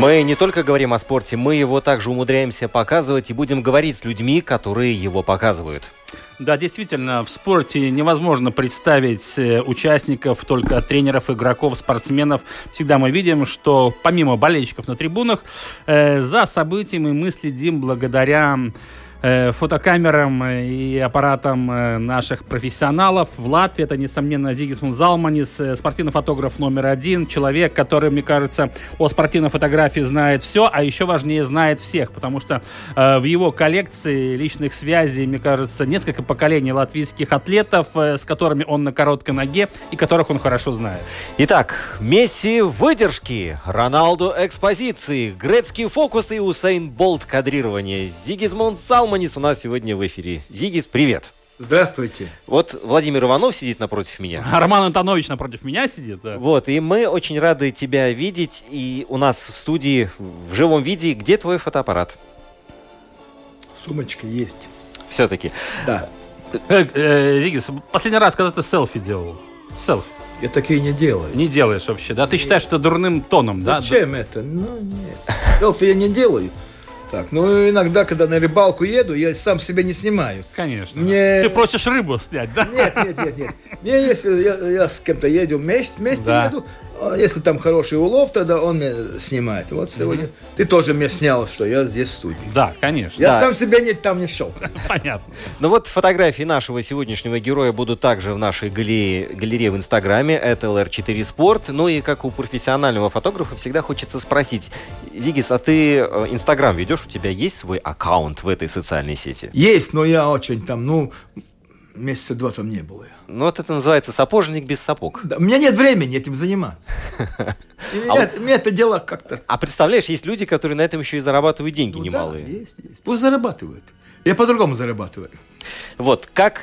Мы не только говорим о спорте, мы его также умудряемся показывать и будем говорить с людьми, которые его показывают. Да, действительно, в спорте невозможно представить э, участников, только тренеров, игроков, спортсменов. Всегда мы видим, что помимо болельщиков на трибунах, э, за событиями мы следим благодаря фотокамерам и аппаратам э, наших профессионалов в Латвии. Это, несомненно, Зигисмунд Залманис, э, спортивный фотограф номер один, человек, который, мне кажется, о спортивной фотографии знает все, а еще важнее знает всех, потому что в его коллекции личных связей, мне кажется, несколько поколений латвийских атлетов, с которыми он на короткой ноге и которых он хорошо знает. Итак, Месси выдержки, Роналду экспозиции, Грецкий фокусы и Усейн Болт кадрирование, Зигизмунд Салманис Салманис у нас сегодня в эфире. Зигис, привет. Здравствуйте. Вот Владимир Иванов сидит напротив меня. А Роман Антонович напротив меня сидит, да. Вот, и мы очень рады тебя видеть. И у нас в студии в живом виде. Где твой фотоаппарат? Сумочка есть. Все-таки. Да. Э, э, Зигис, последний раз, когда ты селфи делал? Селфи. Я такие не делаю. Не делаешь вообще, да? Ты считаешь это дурным тоном, да? Зачем это? Ну, нет. Селфи я не делаю. Так, ну иногда, когда на рыбалку еду, я сам себя не снимаю. Конечно. Мне... Ты просишь рыбу снять, да? Нет, нет, нет, нет. Мне если я, я с кем-то еду вместе, вместе да. еду, если там хороший улов, тогда он мне снимает. Вот сегодня mm-hmm. ты тоже мне снял, что я здесь в студии. Да, конечно. Я да. сам себя не, там не шел. Понятно. Ну вот фотографии нашего сегодняшнего героя будут также в нашей галерее, галерее в Инстаграме. Это LR4 Sport. Ну и как у профессионального фотографа всегда хочется спросить. Зигис, а ты э, Инстаграм ведешь? У тебя есть свой аккаунт в этой социальной сети? Есть, но я очень там, ну, месяца два там не было. Ну, вот это называется сапожник без сапог. Да, у меня нет времени этим заниматься. А мне это дело как-то... А представляешь, есть люди, которые на этом еще и зарабатывают деньги ну немалые. Есть, есть. Пусть зарабатывают. Я по-другому зарабатываю. Вот, как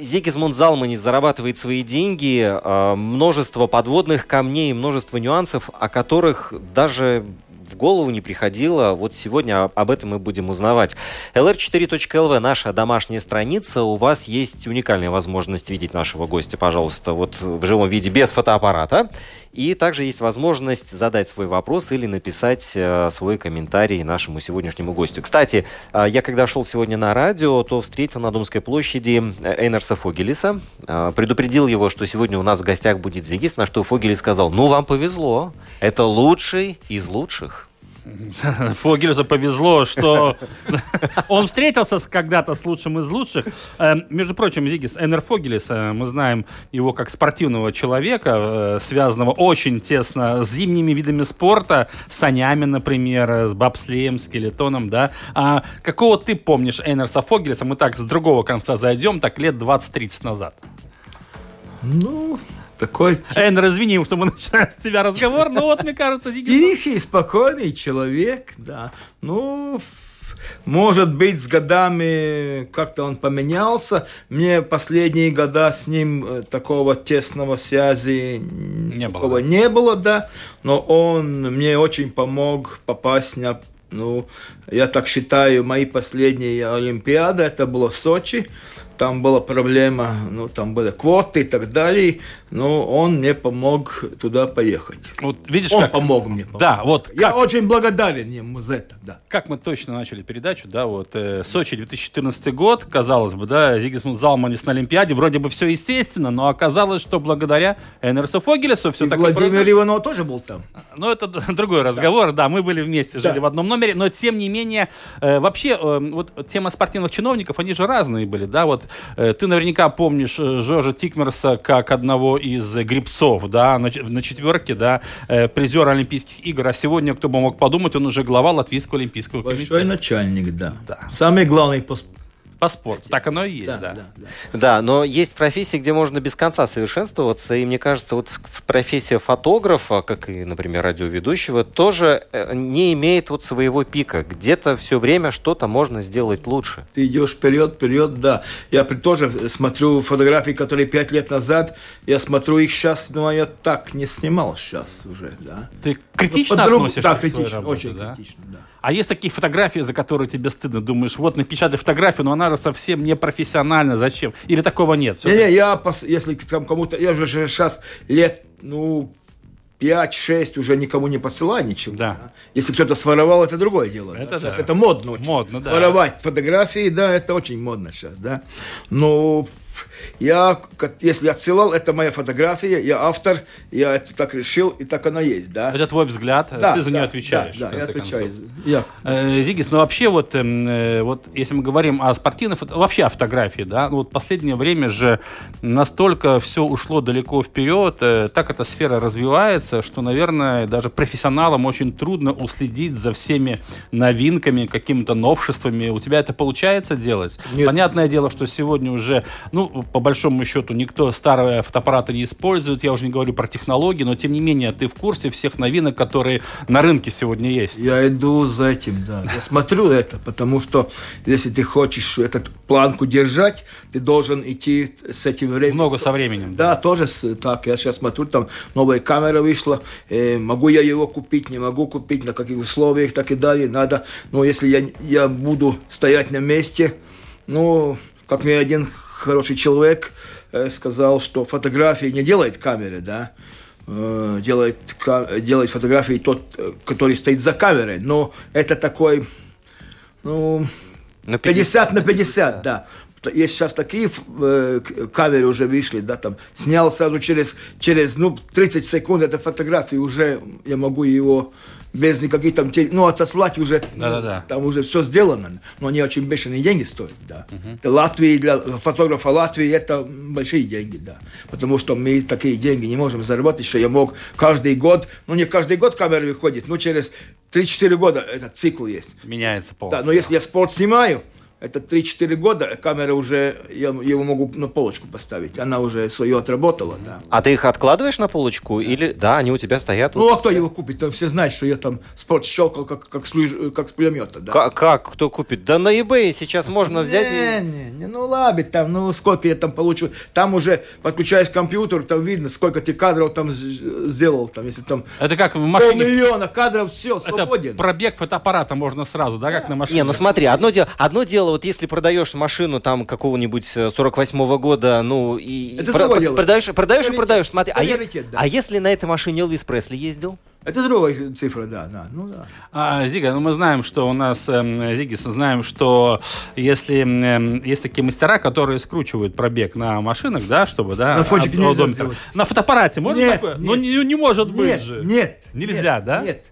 Зигизмунд Залманис зарабатывает свои деньги, а, множество подводных камней, множество нюансов, о которых даже в голову не приходило. Вот сегодня об этом мы будем узнавать. lr4.lv, наша домашняя страница. У вас есть уникальная возможность видеть нашего гостя, пожалуйста, вот в живом виде, без фотоаппарата. И также есть возможность задать свой вопрос или написать э, свой комментарий нашему сегодняшнему гостю. Кстати, э, я когда шел сегодня на радио, то встретил на Думской площади Эйнарса Фогелиса. Э, предупредил его, что сегодня у нас в гостях будет Зигис, на что Фогелис сказал, ну, вам повезло, это лучший из лучших. Фогелю повезло, что он встретился когда-то с лучшим из лучших. Эм, между прочим, Зигис Эннер Фогелис, э, мы знаем его как спортивного человека, э, связанного очень тесно с зимними видами спорта, с санями, например, с бобслеем, скелетоном, да. А какого ты помнишь Эннерса Фогелиса? Мы так с другого конца зайдем, так лет 20-30 назад. Ну, такой... Эн, развини, что мы начинаем с тебя разговор, но вот, мне кажется... Тихий, спокойный человек, да. Ну, может быть, с годами как-то он поменялся. Мне последние года с ним э, такого тесного связи не было. не было, да. Но он мне очень помог попасть на ну, я так считаю, мои последние Олимпиады, это было Сочи, там была проблема, ну, там были квоты и так далее, но он мне помог туда поехать. Вот видишь, он как... помог мне. Помог. Да, вот. Я как... очень благодарен ему за это, да. Как мы точно начали передачу, да, вот э, Сочи 2014 год, казалось бы, да, Зигисмунд Залманис на Олимпиаде, вроде бы все естественно, но оказалось, что благодаря Энерсу Фогелесу все так Владимир Иванов тоже был там. Ну, это другой разговор, да, да мы были вместе, жили да. в одном номере, но тем не менее, э, вообще, э, вот тема спортивных чиновников, они же разные были, да, вот э, ты наверняка помнишь э, Жоржа Тикмерса как одного из грибцов, да, на, на четверке, да, э, призера Олимпийских игр, а сегодня, кто бы мог подумать, он уже глава Латвийского Олимпийского Большой комитета. начальник, да. Да. Самый главный по По спорту. Так оно и есть, да. да, да, да. Да, но есть профессии, где можно без конца совершенствоваться, и мне кажется, вот профессия фотографа, как и, например, радиоведущего, тоже э, не имеет вот своего пика. Где-то все время что-то можно сделать лучше. Ты идешь вперед, вперед, да. Я при- тоже смотрю фотографии, которые пять лет назад, я смотрю их сейчас, но я так не снимал сейчас уже, да. Ты критично По-другому- относишься Да, к своей критично, работе, очень да? критично, да. А есть такие фотографии, за которые тебе стыдно. Думаешь, вот напечатай фотографию, но она же совсем не профессиональна. Зачем? Или такого нет? Всё- Не-не, я, если кому-то, я уже сейчас лет, ну, 5-6 уже никому не посылаю ничего. Да. Если кто-то своровал, это другое дело. да. Это Сейчас да. это модно очень. Модно, да. Воровать фотографии, да, это очень модно сейчас, да. Но я, если отсылал, это моя фотография, я автор, я это так решил, и так оно есть, да. Это твой взгляд, Да, ты за да, нее отвечаешь. Да, да, я отвечаю. Я, Э, Зигис, ну вообще вот, эм, э, вот если мы говорим о спортивной фото- вообще о фотографии, да, ну вот последнее время же настолько все ушло далеко вперед, э, так эта сфера развивается, что, наверное, даже профессионалам очень трудно уследить за всеми новинками, какими-то новшествами. У тебя это получается делать? Нет. Понятное дело, что сегодня уже, ну, по большому счету, никто старые фотоаппараты не использует, я уже не говорю про технологии, но тем не менее ты в курсе всех новинок, которые на рынке сегодня есть. Я иду за этим, да. Я смотрю это, потому что если ты хочешь эту планку держать, ты должен идти с этим временем. Много со временем. Да, тоже с- так. Я сейчас смотрю, там новая камера вышла. э, могу я его купить, не могу купить, на каких условиях, так и далее. Надо. Но если я, я буду стоять на месте, ну, как мне один хороший человек э, сказал, что фотографии не делает камеры, да, Э, делает, делает фотографии тот, э, который стоит за камерой. Но это такой, ну, На 50 на 50, да. Есть сейчас такие э, камеры уже вышли, да, там, снял сразу через, через, ну, 30 секунд этой фотографии уже я могу его без никаких там, ну, отослать уже, ну, Да-да-да. там уже все сделано, но они очень бешеные деньги стоят, да. Для Латвии, для фотографа Латвии это большие деньги, да, потому что мы такие деньги не можем заработать, что я мог каждый год, ну, не каждый год камера выходит, но через 3-4 года этот цикл есть. Меняется Да, полностью. но если я спорт снимаю, это 3-4 года, камера уже, я его могу на полочку поставить. Она уже свое отработала, да. А ты их откладываешь на полочку или да, они у тебя стоят? Ну, вот? а кто его купит? Там все знают, что я там спорт щелкал, как, как, с, люж- как с пулемета, да. Ка- Как? Кто купит? Да на eBay сейчас можно взять Не, и... не, не, ну ладно, там, ну сколько я там получу. Там уже подключаешь к компьютеру, там видно, сколько ты кадров там сделал, там, если там Это как в машине. полмиллиона кадров, все, Это свободен. пробег фотоаппарата можно сразу, да, как на машине. Не, ну смотри, одно дело, одно дело, вот если продаешь машину там какого-нибудь э, 48-го года, ну и Это про- про- дело. продаешь, продаешь и продаешь, смотри, а, если, да. а если на этой машине Элвис Пресли ездил? Это другая цифра, да, да, ну да. А, Зига, ну мы знаем, что у нас, эм, Зигис, знаем, что если эм, есть такие мастера, которые скручивают пробег на машинах, да, чтобы, да, На фотике об- нельзя. На фотоаппарате можно Нет, такое? нет. Ну не, не может быть Нет, же. нет. Нельзя, нет, да? Нет.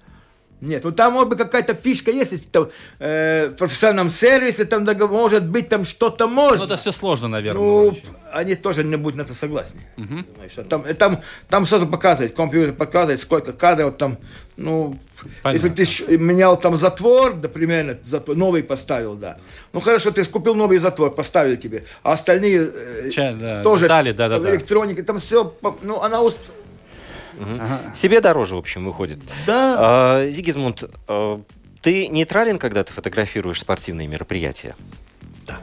Нет, ну там может быть какая-то фишка есть, если там э, в профессиональном сервисе, там может быть там что-то Ну можно. это все сложно, наверное. Ну, очень. они тоже не будут на это согласны. Понимаешь, а Там, э, там, там сразу показывает, компьютер показывает, сколько кадров там, ну, Понятно. если ты щ- менял там затвор, например, затвор, новый поставил, да. Ну, хорошо, ты купил новый затвор, поставили тебе, а остальные э, Ча- да, тоже, детали, да, да, там да. там все, ну, она уст... Себе дороже, в общем, выходит. Да. А, Зигизмунд, а, ты нейтрален, когда ты фотографируешь спортивные мероприятия? Да.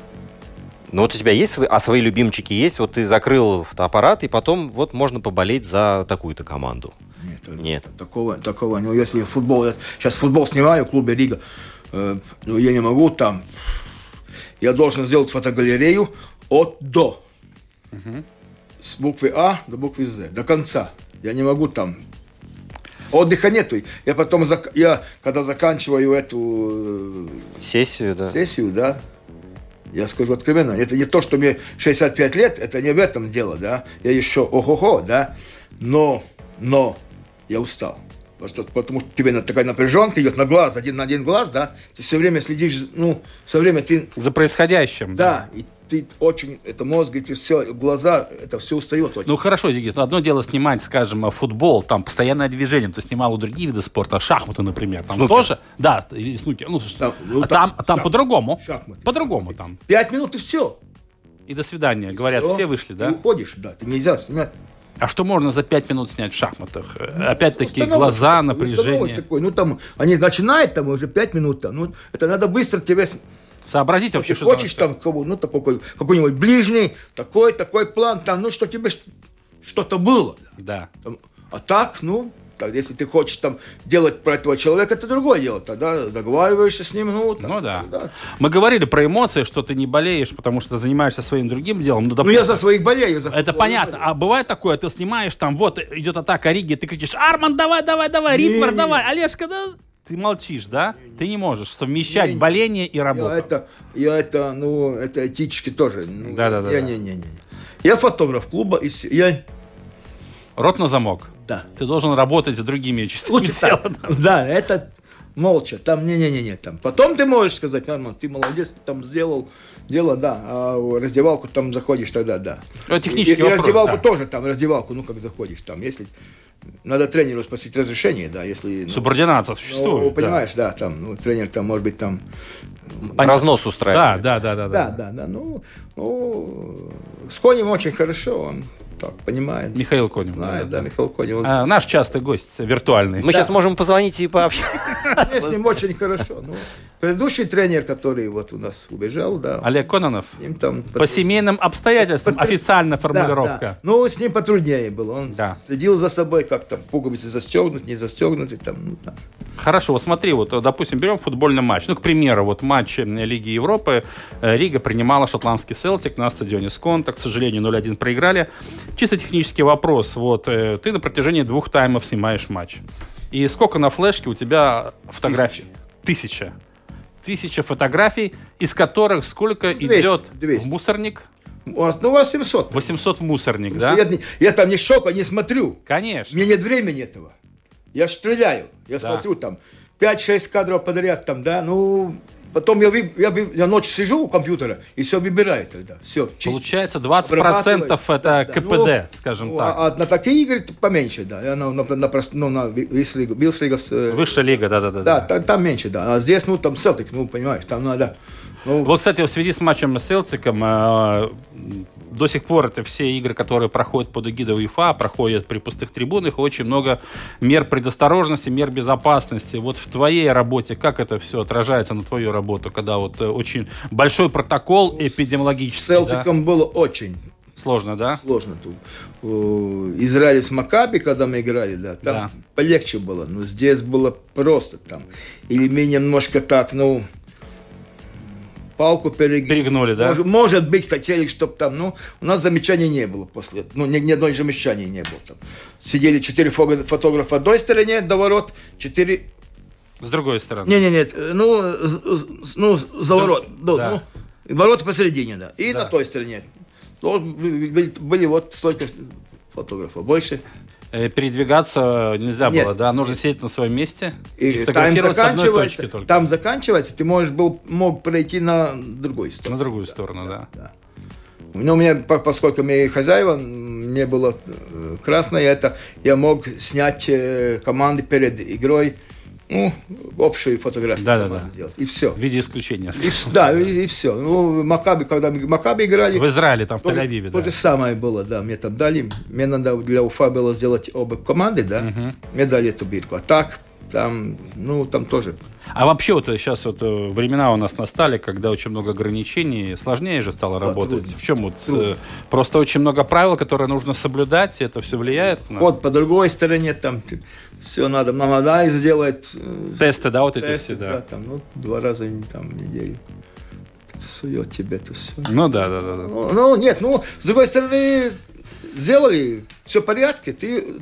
Ну вот у тебя есть свои, а свои любимчики есть? Вот ты закрыл фотоаппарат, и потом вот можно поболеть за такую-то команду. Нет, Нет. Такого, такого, ну, если футбол, я сейчас футбол снимаю в клубе Рига, э, ну, я не могу там, я должен сделать фотогалерею от до. С буквы А до буквы З, до конца. Я не могу там Отдыха нету. Я потом, я, когда заканчиваю эту э, Сессию, да. сессию, да, я скажу откровенно, это не то, что мне 65 лет, это не в этом дело, да, я еще ого-го, да, но, но я устал. Потому что, потому что тебе такая напряженка идет на глаз, один на один глаз, да, ты все время следишь, ну, все время ты За происходящим. да, и ты очень, это мозг, эти все, глаза, это все устает очень. Ну хорошо, ну, одно дело снимать, скажем, футбол, там постоянное движение, ты снимал у другие виды спорта, шахматы, например, там Снукер. тоже, да, или снукер, ну, Там, ну, а там, там шах- по-другому, шахматы. по-другому там, Пять минут и все. и до свидания, говорят, все вышли, Ты да? уходишь, да, ты нельзя снимать. А что можно за пять минут снять в шахматах? Э, Опять-таки Установок глаза, такой, установок напряжение, Такой. Ну, там, они начинают там уже пять минут, там, ну, это надо быстро тебе сообразить вообще, Ты что хочешь там кого, ну, такой, какой-нибудь ближний, такой, такой план, там, ну, что тебе что-то было. Да. Там, а так, ну, так, если ты хочешь там делать про этого человека, это другое дело. Тогда договариваешься с ним, ну, там, Ну да. тогда- Мы говорили про эмоции, что ты не болеешь, потому что занимаешься своим другим делом. Ну, Ну, допустим, я за своих болею. За Это понятно. болею. А бывает такое, ты снимаешь там, вот идет атака Риги, ты кричишь, Арман, давай, давай, давай, Ритвар, Не-не. давай, Олежка, да. Ты молчишь, да? Ты не можешь совмещать Не-не. боление и работу. Я это, я это, ну, это этически тоже. Ну, Да-да-да. Я не, не, не. Я фотограф клуба, и я, Рот на замок. да. Ты должен работать с другими частями Лучше тела. так. Да, это молча. Там не-не-не, там. Потом ты можешь сказать, Норман, ты молодец, ты там сделал дело, да. А в раздевалку там заходишь, тогда да. Это технический и, и раздевалку да. тоже там, раздевалку, ну как заходишь там, если надо тренеру спросить разрешение, да, если. ну, Субординация ну, существует. да. понимаешь, да. там, ну, тренер там, может быть, там. Разнос Да, устраивает. да, да, да, Да, да. да, да. Ну, ну с Конем очень хорошо, он так понимает. Михаил Конин. Знает, да, да, да. Михаил Конев. Он, А, наш частый гость, виртуальный. Мы сейчас можем позвонить и пообщаться. С ним очень хорошо. Ну, предыдущий тренер, который вот у нас убежал, да, Олег Кононов. с ним там... По семейным обстоятельствам. Потр- Да, формулировка. да. Ну, с ним потруднее было. Он Да. следил за собой, как там пуговицы застегнуть, не застегнуты. Там, ну, там. Хорошо, вот смотри, вот, допустим, берем футбольный матч. Ну, к примеру, вот матч Лиги Европы. Э, Рига принимала шотландский Селтик на стадионе Сконта. К сожалению, 0-1 проиграли. Чисто технический вопрос. Вот, э, ты на протяжении двух таймов снимаешь матч. И сколько на флешке у тебя фотографий? Тысяча. Тысяча фотографий, из которых сколько 200, идет 200. в мусорник? У вас, ну, у вас 700. 800 в мусорник, Потому да? Я, я там не щелкаю, не смотрю. Конечно. Меня нет времени этого. Я стреляю. Я Да. смотрю там 5-6 кадров подряд там, да, ну... Потом я, я, я ночью сижу у компьютера и все выбираю тогда. Все, Получается 20% это КПД, скажем так. А, а на такие игры поменьше, да. Я на, на, на, ну, на Вислига, Вислига э, Высшая лига, да-да-да. да, та- там меньше, да. А здесь, ну, там Селтик, ну, понимаешь, там надо... Ну, Вот, кстати, в связи с матчем с Селтиком, э, до сих пор это все игры, которые проходят под эгидой УЕФА, проходят при пустых трибунах, очень много мер предосторожности, мер безопасности. Вот в твоей работе как это все отражается на твою работу, когда вот э, очень большой протокол с эпидемиологический, да? Селтиком было очень Сложно, да? сложно тут. Э, Израиль с Макаби, когда мы играли, да, там Да. полегче было. Но здесь было просто там. Или мы немножко так, ну, палку перегнули. Перегнули, да? Может, может быть, хотели, чтобы там, ну, у нас замечаний не было после, ну, ни, ни одной замечания не было там. Сидели четыре фото- фотографа одной стороне до ворот, четыре... С другой стороны. Не-не-не, ну, з- з- ну, за ворот. Ну, да. ну, ворота посередине, да. И Да. на той стороне. Ну, были, были вот столько фотографов. Больше. Э, Передвигаться нельзя Нет. было, да? Нужно сидеть на своем месте и, И фотографировать с одной точки только. Там заканчивается, ты можешь был, мог пройти на другую На сторону. другую сторону, да. Да. Ну, у меня, по- поскольку мы хозяева, мне было э, красное, это я мог снять э, команды перед игрой, ну, общую фотографию Да-да-да. команды сделать. И все. В виде исключения. И, да, и, все. Ну, Макаби, когда Макаби играли, В Израиле, там, в то, Тель-Авиве, то да. же самое было, да. Мне там дали, мне надо для Уфа было сделать оба команды, да. Мне дали эту бирку. А так, там, ну, там тоже. А вообще вот сейчас вот э, времена у нас настали, когда очень много ограничений, сложнее же стало Да, работать. трудно. В чем вот Трудно. э, просто очень много правил, которые нужно соблюдать, и это все влияет на Вот по другой стороне там все надо, мама сделать. э, тесты, да, вот эти тесты, все, да. там, ну, два раза там, в неделю. Сует тебе это все. Ну да, да, да, да. Ну, ну, нет, ну, с другой стороны, сделали, все в порядке, ты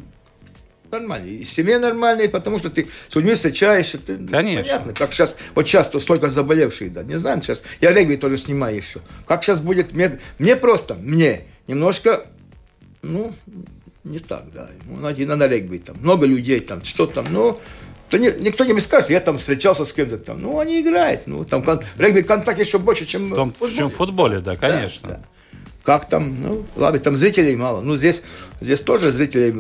нормальный. И семья нормальная, потому что ты с людьми встречаешься. Ты, Конечно. Понятно, как сейчас, вот сейчас то столько заболевших, да, не знаем сейчас. Я регби тоже снимаю еще. Как сейчас будет, мне, мне просто, мне немножко, ну, не так, да. Ну, надо, надо регби, там, много людей, там, что там, ну, то не, никто не скажет, я там встречался с кем-то там. Ну, они играют. Ну, там кон, регби контакт еще больше, чем в, том, в футболе. Чем в футболе, да, конечно. Да, да. Как там? Ну, ладно, там зрителей мало. Ну, здесь, здесь тоже зрителей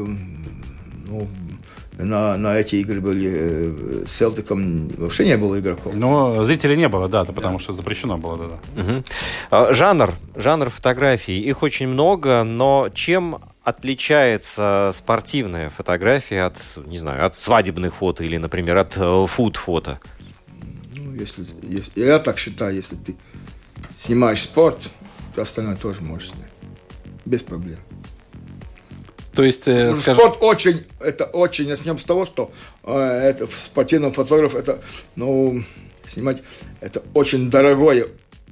ну, на, на эти игры были э, с Селтиком вообще не было игроков. Но зрителей не было, да, потому да. что запрещено было, да. да. Угу. Жанр, жанр фотографий, их очень много, но чем отличается спортивная фотография от, не знаю, от свадебных фото или, например, от э, фуд-фото? Ну, если, если, я так считаю, если ты снимаешь спорт, то остальное тоже можешь снять. Без проблем. То есть, э, ну, скажем... Спорт очень, это очень, начнем с того, что э, это в спортивном фотограф, это, ну, снимать, это очень дорогое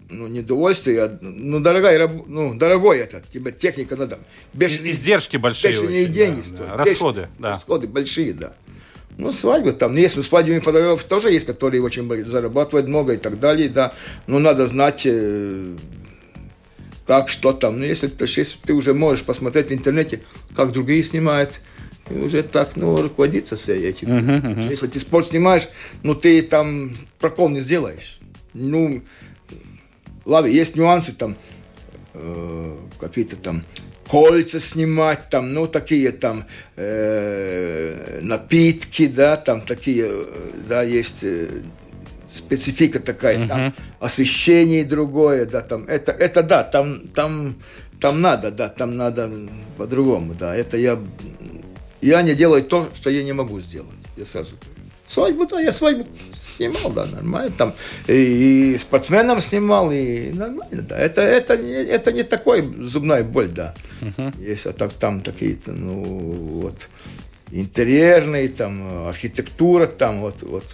ну, не удовольствие, а, ну, дорогая, ну, дорогой это, тебе техника надо. Бешеные, Издержки большие. Бешеные очень, деньги да, стоят. Да. Расходы, Бешеные, да. Расходы большие, да. Ну, свадьбы там, ну, есть, ну, свадебные фотографы тоже есть, которые очень зарабатывают много и так далее, да. Но надо знать, э, как, что там. Ну, если, если ты уже можешь посмотреть в интернете, как другие снимают, и уже так, ну, руководиться с этим. Uh-huh, uh-huh. Если ты спорт снимаешь, ну, ты там прокол не сделаешь. Ну, Ладно, есть нюансы там, э, какие-то там кольца снимать, там, ну, такие там э, напитки, да, там такие, да, есть э, специфика такая, uh-huh. там освещение другое, да, там, это, это да, там, там, там надо, да, там надо по-другому, да, это я, я не делаю то, что я не могу сделать, я сразу Свадьбу, да, я свадьбу снимал, да, нормально. Там и, и спортсменам снимал, и нормально, да. Это, это, это не такой зубная боль, да. Uh-huh. Есть а так, там такие-то, ну, вот, интерьерные, там, архитектура, там, вот, вот,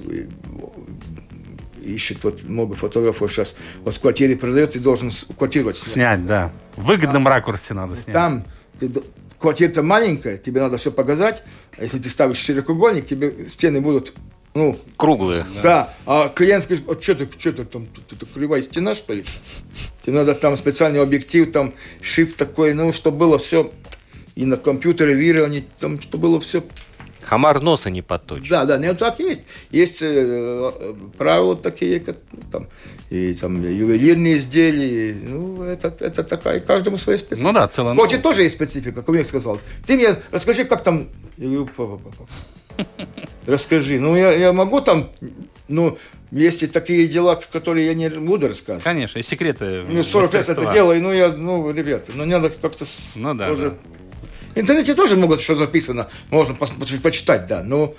ищет вот много фотографов сейчас вот в квартире продает и должен квартиру снять. Снять, да. В выгодном а, ракурсе надо снять. Там ты, квартира-то маленькая, тебе надо все показать. А если ты ставишь широкоугольник, тебе стены будут ну, Круглые. Да. да. А клиент скажет, а что ты, что ты там, это кривая стена, что ли? Тебе надо там специальный объектив, там шифт такой, ну, чтобы было все и на компьютере вирирование, там, чтобы было все Хамар носа не подточит. Да, да, ну так есть. Есть э, э, правила такие, как ну, там, и там ювелирные изделия. Ну, это, это такая, каждому своя специфика. Ну да, целом. Вот и тоже есть специфика, как я сказал. Ты мне расскажи, как там... Я говорю, папа, папа. Расскажи. Ну, я, я могу там, ну, есть и такие дела, которые я не буду рассказывать. Конечно, и секреты. Ну, 40 лет это делаю, ну, я, ну, ребята, ну, надо как-то ну, да, тоже... Да. В интернете тоже могут что записано, можно посмотреть, почитать, да. Ну,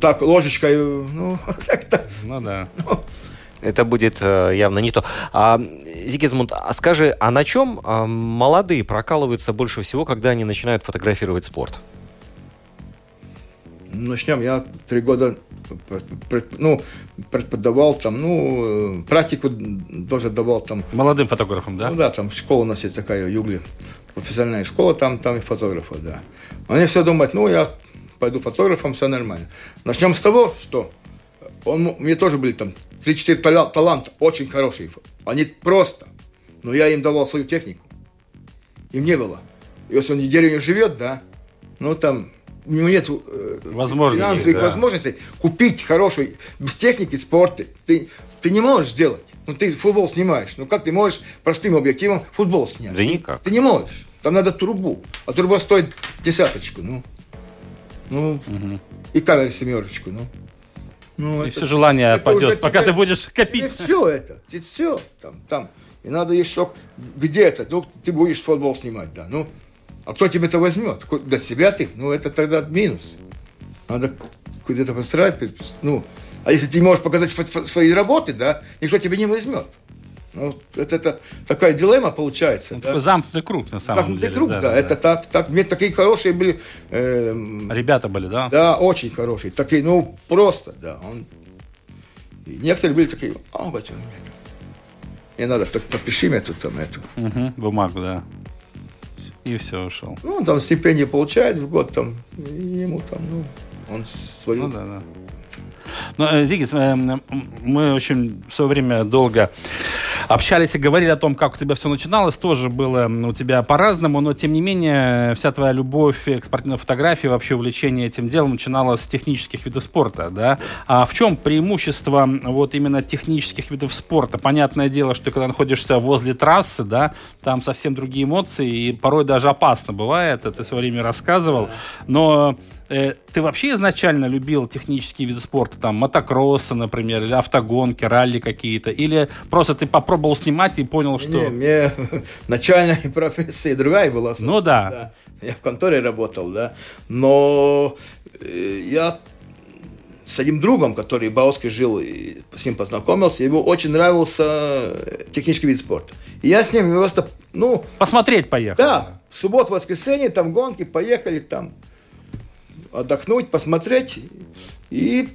так, ложечкой, ну, как-то... Ну, да. Ну, это будет э, явно не то. А, Зигизмунд, а скажи, а на чем а, молодые прокалываются больше всего, когда они начинают фотографировать спорт? Начнем. Я три года ну, преподавал там, ну, практику тоже давал там. Молодым фотографам, да? Ну да, там школа у нас есть такая, Югли, профессиональная школа, там, там и фотографов, да. Они все думают, ну, я пойду фотографом, все нормально. Начнем с того, что он, у меня тоже были там 3-4 таланта, очень хорошие. Они просто, но я им давал свою технику. Им не было. Если он в деревне живет, да, ну там у него нет э, финансовых да. возможностей купить хороший, без техники спорта. Ты, ты не можешь сделать. Ну, ты футбол снимаешь. Ну, как ты можешь простым объективом футбол снять? Да никак. Ты не можешь. Там надо трубу. А труба стоит десяточку. Ну, ну угу. и камера семерочку. Ну. Ну, и это, все желание это пойдет, пока тебе, ты будешь копить. все это, все там, там. И надо еще где-то, ну, ты будешь футбол снимать, да, ну, а кто тебе это возьмет? Для себя ты? Ну, это тогда минус. Надо куда-то постараться. Ну, а если ты не можешь показать свои работы, да, никто тебя не возьмет. Ну, это, это такая дилемма получается. Ну, да? Такой замкнутый круг, на самом замкнутый деле. круг, да, да, да. Это так, так. Мне такие хорошие были. Э, Ребята были, да? Да, очень хорошие. Такие, ну, просто, да. Он... И некоторые были такие, а, вот, мне надо, так подпиши мне тут там эту. Угу, бумагу, да и все, ушел. Ну, он там стипендию получает в год, там, ему там, ну, он свою... Ну, да, да. Ну, э, Зигис, э, мы очень в свое время долго общались и говорили о том, как у тебя все начиналось, тоже было у тебя по-разному, но тем не менее вся твоя любовь к спортивной фотографии, вообще увлечение этим делом начиналось с технических видов спорта, да? А в чем преимущество вот именно технических видов спорта? Понятное дело, что когда находишься возле трассы, да, там совсем другие эмоции, и порой даже опасно бывает, это все время рассказывал, но Э, ты вообще изначально любил технические виды спорта, там, мотокросса, например, или автогонки, ралли какие-то? Или просто ты попробовал снимать и понял, что... Не, мне начальная профессия другая была. Ну да. да. Я в конторе работал, да. Но э, я с одним другом, который в Бауске жил, и с ним познакомился, ему очень нравился технический вид спорта. И я с ним просто, ну... Посмотреть поехал. Да, в субботу, воскресенье, там гонки, поехали, там отдохнуть, посмотреть. И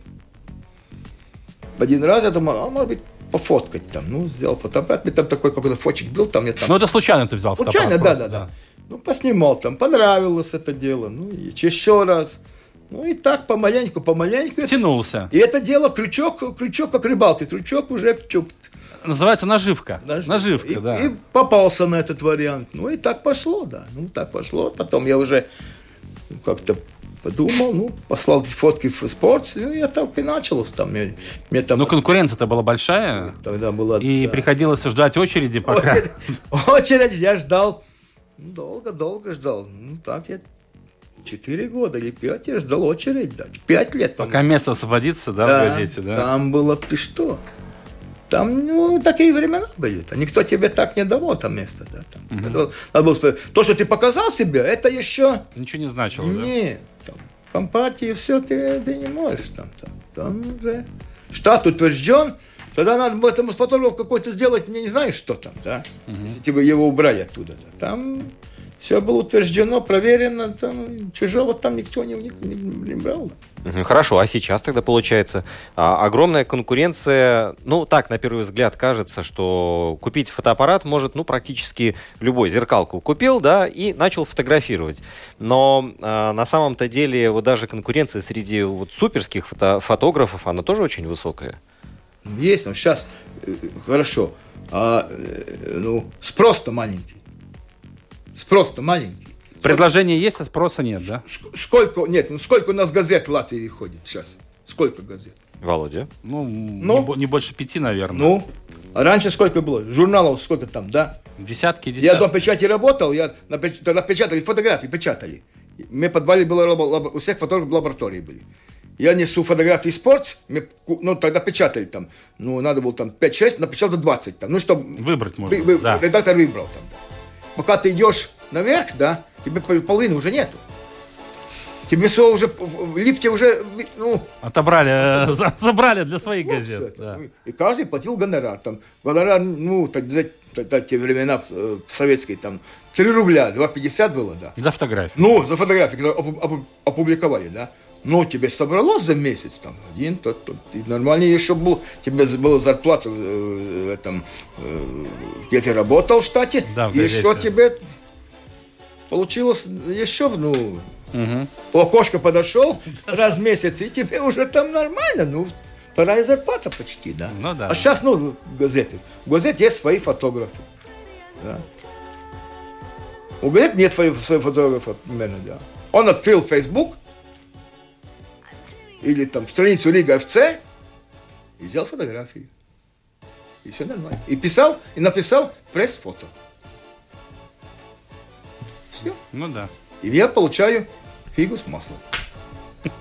один раз я думал, а может быть, пофоткать там. Ну, взял фотоаппарат, мне там такой какой-то фотчик был, там я там... Ну, это случайно ты взял Случайно, да, да, да. Ну, поснимал там, понравилось это дело. Ну, и еще раз. Ну, и так помаленьку, помаленьку. Тянулся. И это дело, крючок, крючок как рыбалка, крючок уже чуп. Называется наживка. Наживка, наживка и, да. И попался на этот вариант. Ну, и так пошло, да. Ну, так пошло. Потом я уже как-то подумал, ну, послал фотки в спорт, и я так и началось там. Мне, мне там... Но конкуренция-то была большая. Тогда была... И да. приходилось ждать очереди пока. Очередь, очередь я ждал. Долго-долго ждал. Ну, так я Четыре года или пять я ждал очередь, да. Пять лет. Пока место освободится, да, да, в газете, да? Там было, ты что? Там, ну, такие времена были. -то. Никто тебе так не давал там место, да. Там. Угу. Надо было сказать, то, что ты показал себе, это еще... Ничего не значило, Нет. Да? там, компартии все ты, ты не можешь там, там, там уже штат утвержден, тогда надо было этому фотограф какой-то сделать, не, не знаешь, что там, да, угу. если тебе его убрали оттуда, да. там все было утверждено, проверено, там, чужого там никто не, не, не, брал. Хорошо, а сейчас тогда получается а, огромная конкуренция. Ну, так, на первый взгляд кажется, что купить фотоаппарат может, ну, практически любой. Зеркалку купил, да, и начал фотографировать. Но а, на самом-то деле вот даже конкуренция среди вот суперских фото фотографов, она тоже очень высокая. Есть, но сейчас э, хорошо. А, э, ну, спрос-то маленький. Спрос-то маленький. Предложение есть, а спроса нет, да? Сколько, нет, ну сколько у нас газет в Латвии ходит сейчас? Сколько газет? Володя? Ну, ну не, не больше пяти, наверное. Ну, а раньше сколько было? Журналов сколько там, да? Десятки, десятки. Я до печати работал, я на, тогда печатали фотографии, печатали. В подвале было, у всех фотографов лаборатории были. Я несу фотографии спорт, ну, тогда печатали там, ну, надо было там 5-6, напечатал 20 там, ну, чтобы... Выбрать можно, вы, да. Редактор выбрал там, да пока ты идешь наверх, да, тебе половины уже нету. Тебе все уже в лифте уже, ну... Отобрали, э, забрали для своих ну, газет. Да. И каждый платил гонорар. Там, гонорар, ну, тогда, тогда те времена э, советские, там, 3 рубля, 2,50 было, да. За фотографию. Ну, за фотографию, когда опубликовали, да. Ну, тебе собралось за месяц, там, один, тот, тот. И нормально еще был, тебе была зарплата э, в этом, э, где ты работал в штате, да, в еще тебе получилось еще, ну, угу. окошко подошел раз в месяц, и тебе уже там нормально, ну, вторая зарплата почти, да. Ну, да. А сейчас, ну, газеты. В газете есть свои фотографы. Да. У газет нет своих фотографов, примерно, да. Он открыл Facebook, или там страницу Лига ФЦ и взял фотографии. И все нормально. И писал, и написал пресс-фото. Все. Ну да. И я получаю фигу с маслом.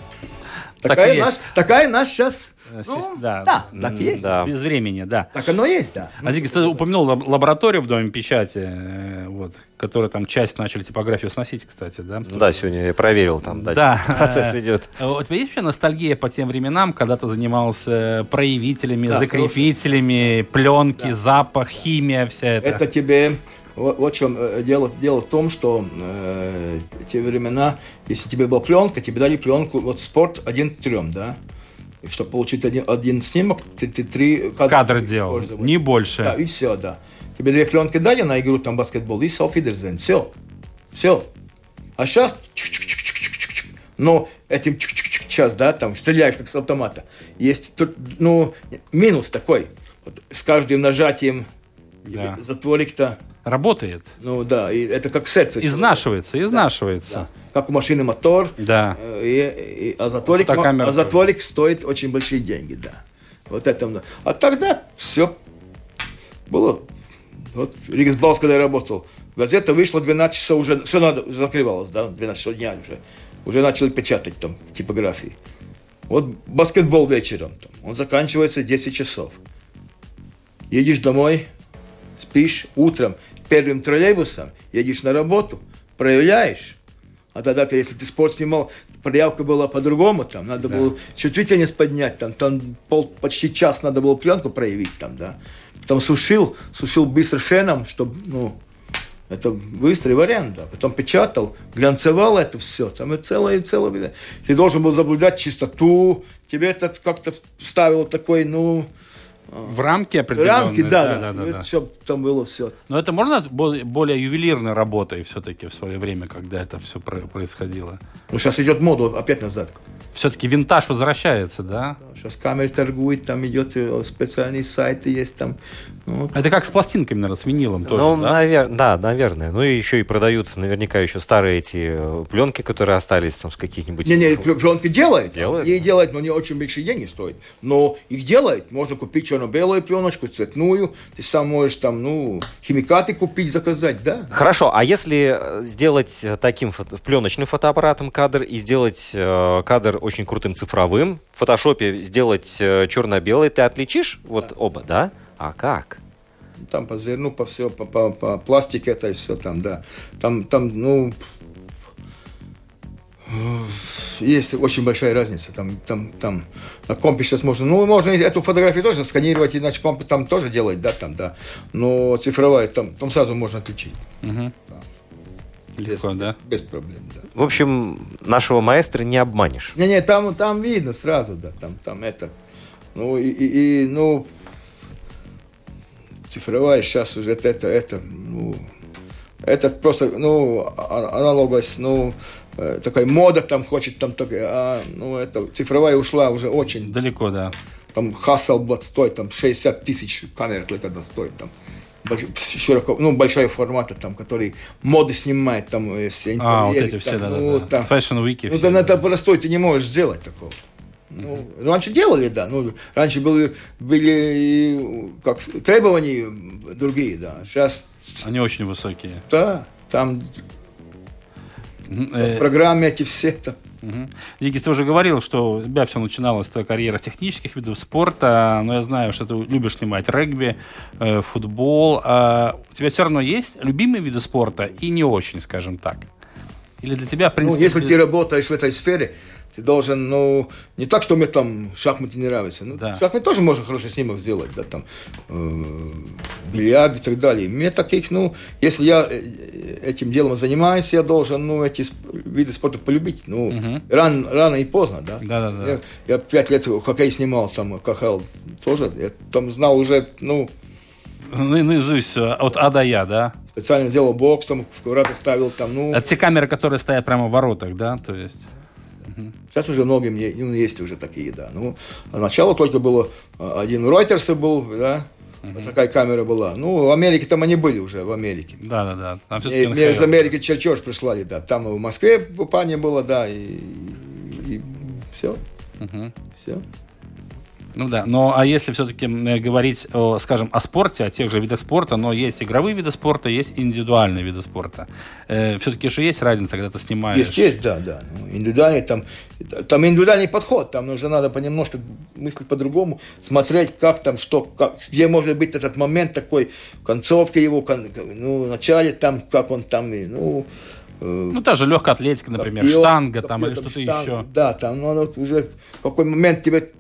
Такая, наш, такая наш сейчас ну, да, да, так есть. Да. Без времени, да. Так оно есть, да. А Зигис, ты упомянул лабораторию в Доме печати, э, вот, которая там часть начали типографию сносить, кстати, да? Да, сегодня я проверил, там да, да. процесс идет. Э, у тебя есть вообще ностальгия по тем временам, когда ты занимался проявителями, да, закрепителями, пленки, да. запах, химия, вся эта? Это тебе вот, вот в чем дело, дело в том, что э, те времена, если тебе была пленка, тебе дали пленку, вот спорт один к трем, да? И чтобы получить один, один снимок, ты, ты три кадра, кадра делал, не больше. Да, и все, да. Тебе две пленки дали на игру там баскетбол, и софидерзен, все. Все. А сейчас, но этим час, да, там стреляешь как с автомата. Есть тут, ну, минус такой. Вот с каждым нажатием Да. Затворик-то, Работает. ну да, и это как сердце. Изнашивается, Да, изнашивается. Как у машины мотор, Да. э, и, и- а, затворик, а затворик стоит очень большие деньги, да. Вот это. А тогда все было. Вот Ригсбалс, когда я работал, газета вышла 12 часов уже, все надо, закрывалось, да, 12 часов дня уже. Уже начали печатать там типографии. Вот баскетбол вечером, там, он заканчивается 10 часов. Едешь домой, спишь утром первым троллейбусом, едешь на работу, проявляешь. А тогда, если ты спорт снимал, проявка была по-другому, там надо было чувствительность поднять, там, там пол, почти час надо было пленку проявить, там, да. Потом сушил, сушил быстро феном, чтобы, ну, это быстрый вариант, да. Потом печатал, глянцевал это все. Там и целое, целое. Ты должен был соблюдать чистоту. Тебе это как-то ставило такой, ну, В рамке определенные. рамки, да, да. да, Ну, да. это всё там было все. Но это можно бол- более ювелирной работой все-таки в свое время, когда это все происходило? Ну, сейчас идет мода опять назад. Все-таки винтаж возвращается, да? Сейчас камеры торгует, там идет э, специальные сайты есть там. Ну, Это как с пластинками, наверное, с винилом тоже, ну, да? навер- да, наверное. Ну и еще и продаются наверняка еще старые эти э, пленки, которые остались там с каких-нибудь... Не-не, пл- пленки делает. Делает? И делает, но не очень большие деньги стоит. Но их делает. Можно купить черно-белую пленочку, цветную. Ты сам можешь там, ну, химикаты купить, заказать, да? Хорошо, а если э, сделать э, таким фото- пленочным фотоаппаратом кадр и сделать э, кадр очень крутым цифровым, в фотошопе сделать э, черно-белый, ты отличишь вот оба, да? А как? Там по зерну, по все, по, по, по пластике это и все там, да. Там, там, ну, есть очень большая разница. Там, там, там на компе сейчас можно, ну, можно эту фотографию тоже сканировать, и на компе там тоже делать, да, там, да. Но цифровая, там, там сразу можно отличить. Мгм. Легко, без, да? Без, без проблем, да. В общем, нашего маэстро не обманешь. Не-не, там, там видно сразу, да, там, там это. Ну, и, и, и, ну, цифровая сейчас уже это, это, это, ну, это просто, ну, а- аналогось, ну, э, такая мода там хочет, там, такая, а, ну, это, цифровая ушла уже очень, Далеко, да. там, Hasselblad стоит, там, 60 тысяч камер только да, стоит, там, Больш- широко, ну, большой формат, там, который моды снимает, там, э, все А, вот эти все, там, да, ну, да, там, да. Fashion Week ну, все, да, на да. это простой ты не можешь сделать такого. Ну, раньше делали, да. Ну, раньше были, были как, требования другие, да. Сейчас, Они очень высокие. да, там Мгм. в Э, программе эти все там. Мгм. Дикис, ты уже говорил, что у тебя все начиналось, твоя карьера с технических видов спорта, но я знаю, что ты любишь снимать регби, э, футбол. А у тебя все равно есть любимые виды спорта и не очень, скажем так? Или для тебя, в Ну, принципе... если ты работаешь в этой сфере, ты должен, ну, не так, что мне там шахматы не нравятся. Ну, Да. шахматы тоже можно хороший снимок сделать, да, там, э, бильярд и так далее. Мне таких, ну, если я э, этим делом занимаюсь, я должен, ну, эти виды спорта полюбить. Ну, Мгм. рано, рано и поздно, да. Да-да-да. Я, я пять лет хоккей снимал, там, КХЛ тоже, я там знал уже, ну, На- Наизусть э, от А до Я, да? специально сделал бокс, там, в ставил, там, ну, Это те камеры, которые стоят прямо в воротах, да? То есть... Сейчас уже многим не- ну, есть уже такие, да. Ну, начало только было, а, один Ройтерса был, да, вот такая камера была. Ну, в Америке там они были уже, в Америке. Да-да-да. Там Мне, все-таки мне из Америки чертеж прислали, да. Там и в Москве пани было, да, и, все, все. Ну да, но а если все-таки говорить, о, скажем, о спорте, о тех же видах спорта, но есть игровые виды спорта, есть индивидуальные виды спорта. все-таки же есть разница, когда ты снимаешь. Есть, есть, да, да. Ну, индивидуальный там, там индивидуальный подход, там нужно надо понемножку мыслить по-другому, смотреть, как там, что, как, где может быть этот момент такой, концовка его, кон- ну, в начале там, как он там, и, ну, э, Ну, та же легкая атлетика, например, копье, штанга там копье, или что-то еще. Да, там надо вот уже в какой момент тебе,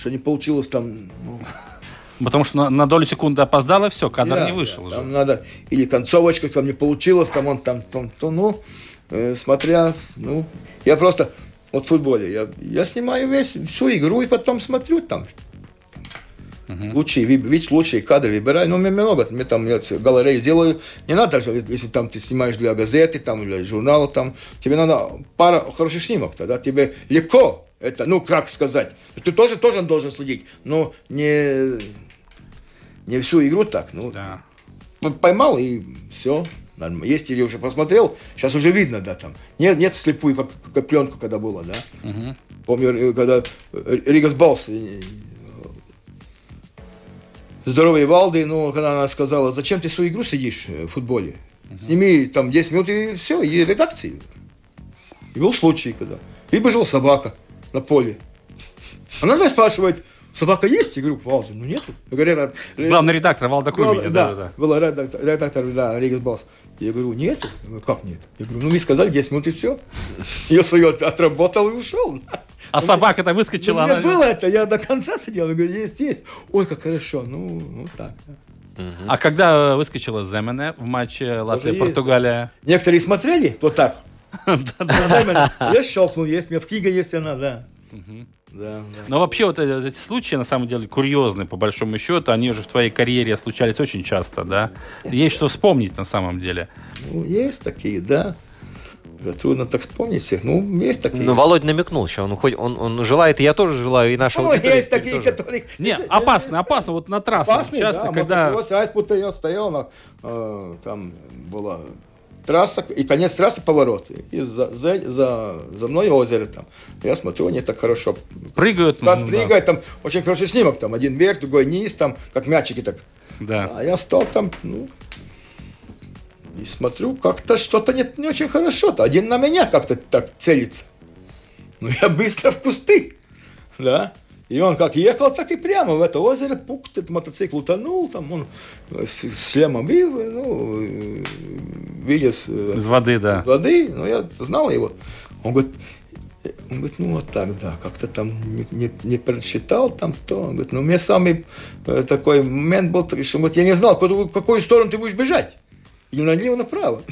что не получилось там, ну, Потому что на, на долю секунды опоздало, все, кадр да, не вышел да, уже. Там надо, или концовочка там не получилось, там он там, там то, ну, э, смотря, ну, я просто, вот в футболе, я, я снимаю весь, всю игру и потом смотрю там, лучшие, ви- видишь, лучшие кадры выбираю, ну, мне много, мне там, я галерею делаю, не надо, если там ты снимаешь для газеты, там, для журнала, там, тебе надо пара хороших снимков, тогда тебе легко, это, ну, как сказать, ты тоже, тоже должен следить, но не, Не всю игру так, ну, Да. поймал и все. Есть или уже посмотрел, сейчас уже видно, да, там. Нет, нет слепую, как, как пленку, когда было, да. Помню, э, когда э, Ригас Балс, э, здоровый Валды, ну, когда она сказала, зачем ты свою игру сидишь э, в футболе? Сними там 10 минут и все, и редакции. И был случай, когда выбежала собака на поле. Она меня спрашивает, собака есть? Я говорю, Валды, ну нету. Говорят, Главный редактор Валда Курминя, да, да, да, был редактор, редактор да, Ригас Балс. Я говорю, нету. Я говорю, как нет? Я говорю, ну, мне сказали 10 минут и все. Я свое от- отработал и ушел. А собака-то У выскочила, меня она... было это, я до конца сидел, я говорю, есть, есть. Ой, как хорошо, ну, ну так. А когда выскочила Земене в матче Латвия-Португалия? Некоторые смотрели вот так. Я щелкнул, есть, у меня в книге есть она, да. Да, да. Но вообще вот эти, эти случаи, на самом деле, курьезные, по большому счету, они уже в твоей карьере случались очень часто, да? Есть что вспомнить на самом деле. Ну, есть такие, да. Трудно так вспомнить всех. Ну, есть такие. Ну, Володя намекнул, что он, хоть, он, он желает, и я тоже желаю, и наша Ну, есть такие, тоже. которые... Не, опасно, опасно. Вот на трассах Опасный, часто, да, когда... аспута я стоял, на, э, там была трасса, и конец трассы поворот. И за, за, за, за мной озеро там. Я смотрю, они так хорошо Прыгают. Стат м, да. прыгает, там очень хороший снимок, там один вверх, другой низ, там как мячики так. Да. А я стал там, ну, и смотрю, как-то что-то не, не очень хорошо-то. Один на меня как-то так целится. Ну, я быстро в кусты, да. И он как ехал, так и прямо в это озеро, пук, этот мотоцикл утонул, там он с шлемом и, ну, вылез э, Из воды, да. из воды, но я знал его. Он говорит, он говорит, ну вот так, да, как-то там не, не, не прочитал там то. Он говорит, ну у меня самый э, такой момент был, что он говорит, я не знал, в какую сторону ты будешь бежать. Или налево, направо.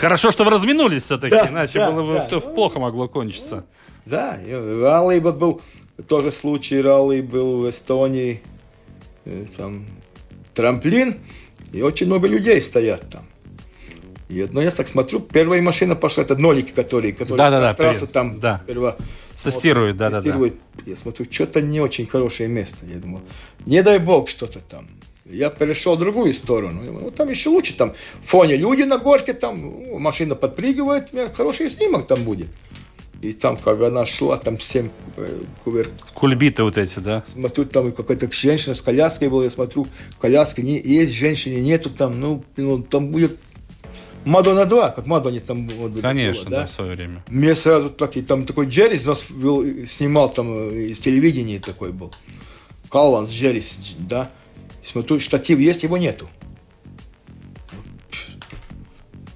Хорошо, что вы разминулись все-таки, Да, иначе да, было бы да. все плохо могло кончиться. Да, и ралли вот был, тоже случай, ралли был в Эстонии, э, там трамплин, и очень много людей стоят там. И одно я так смотрю, первая машина пошла, это нолики, которые, которые Да-да-да, трассу привет. там Да. сперва Тестируют, да-да-да. тестируют. Я смотрю, что-то не очень хорошее место. Я думал, не дай бог что-то там. Я перешел в другую сторону. Думаю, Ну, там еще лучше, там в фоне люди на горке, там ну, машина подпрыгивает, хороший снимок там будет. И там, как она шла, там всем э, кувырк. Кульбиты вот эти, да? Смотрю, там какая-то женщина с коляской была, я смотрю, коляска не, есть, женщины нету там, ну, ну, там будет Мадонна 2, как Мадонне там вот, было, Конечно, да, да? в свое время. Мне сразу так, и там такой Джеррис нас вел, снимал там э, из телевидения такой был. Калванс, Джеррис, да. Смотрю, штатив есть, его нету.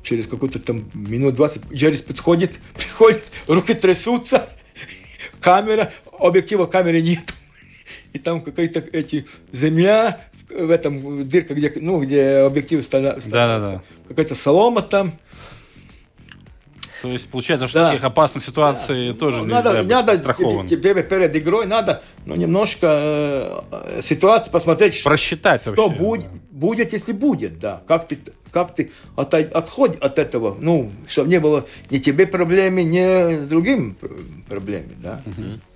Через какую-то там минут 20 Джеррис подходит, приходит, руки трясутся, камера, объектива камеры нету. И там какая-то эти земля в этом дырка, где, ну, где объектив ста- Да-да-да. Какая-то солома там. То есть получается, что Да. таких опасных ситуаций тоже Ну, нельзя надо, быть надо страхованным. тебе, перед игрой надо ну, немножко э, ситуацию посмотреть, что, Просчитать вообще. что будет, будет, если будет, да. Как ты, как ты отай- отходь от этого, ну, чтобы не было ни тебе проблемы, ни другим пр- проблемы, да.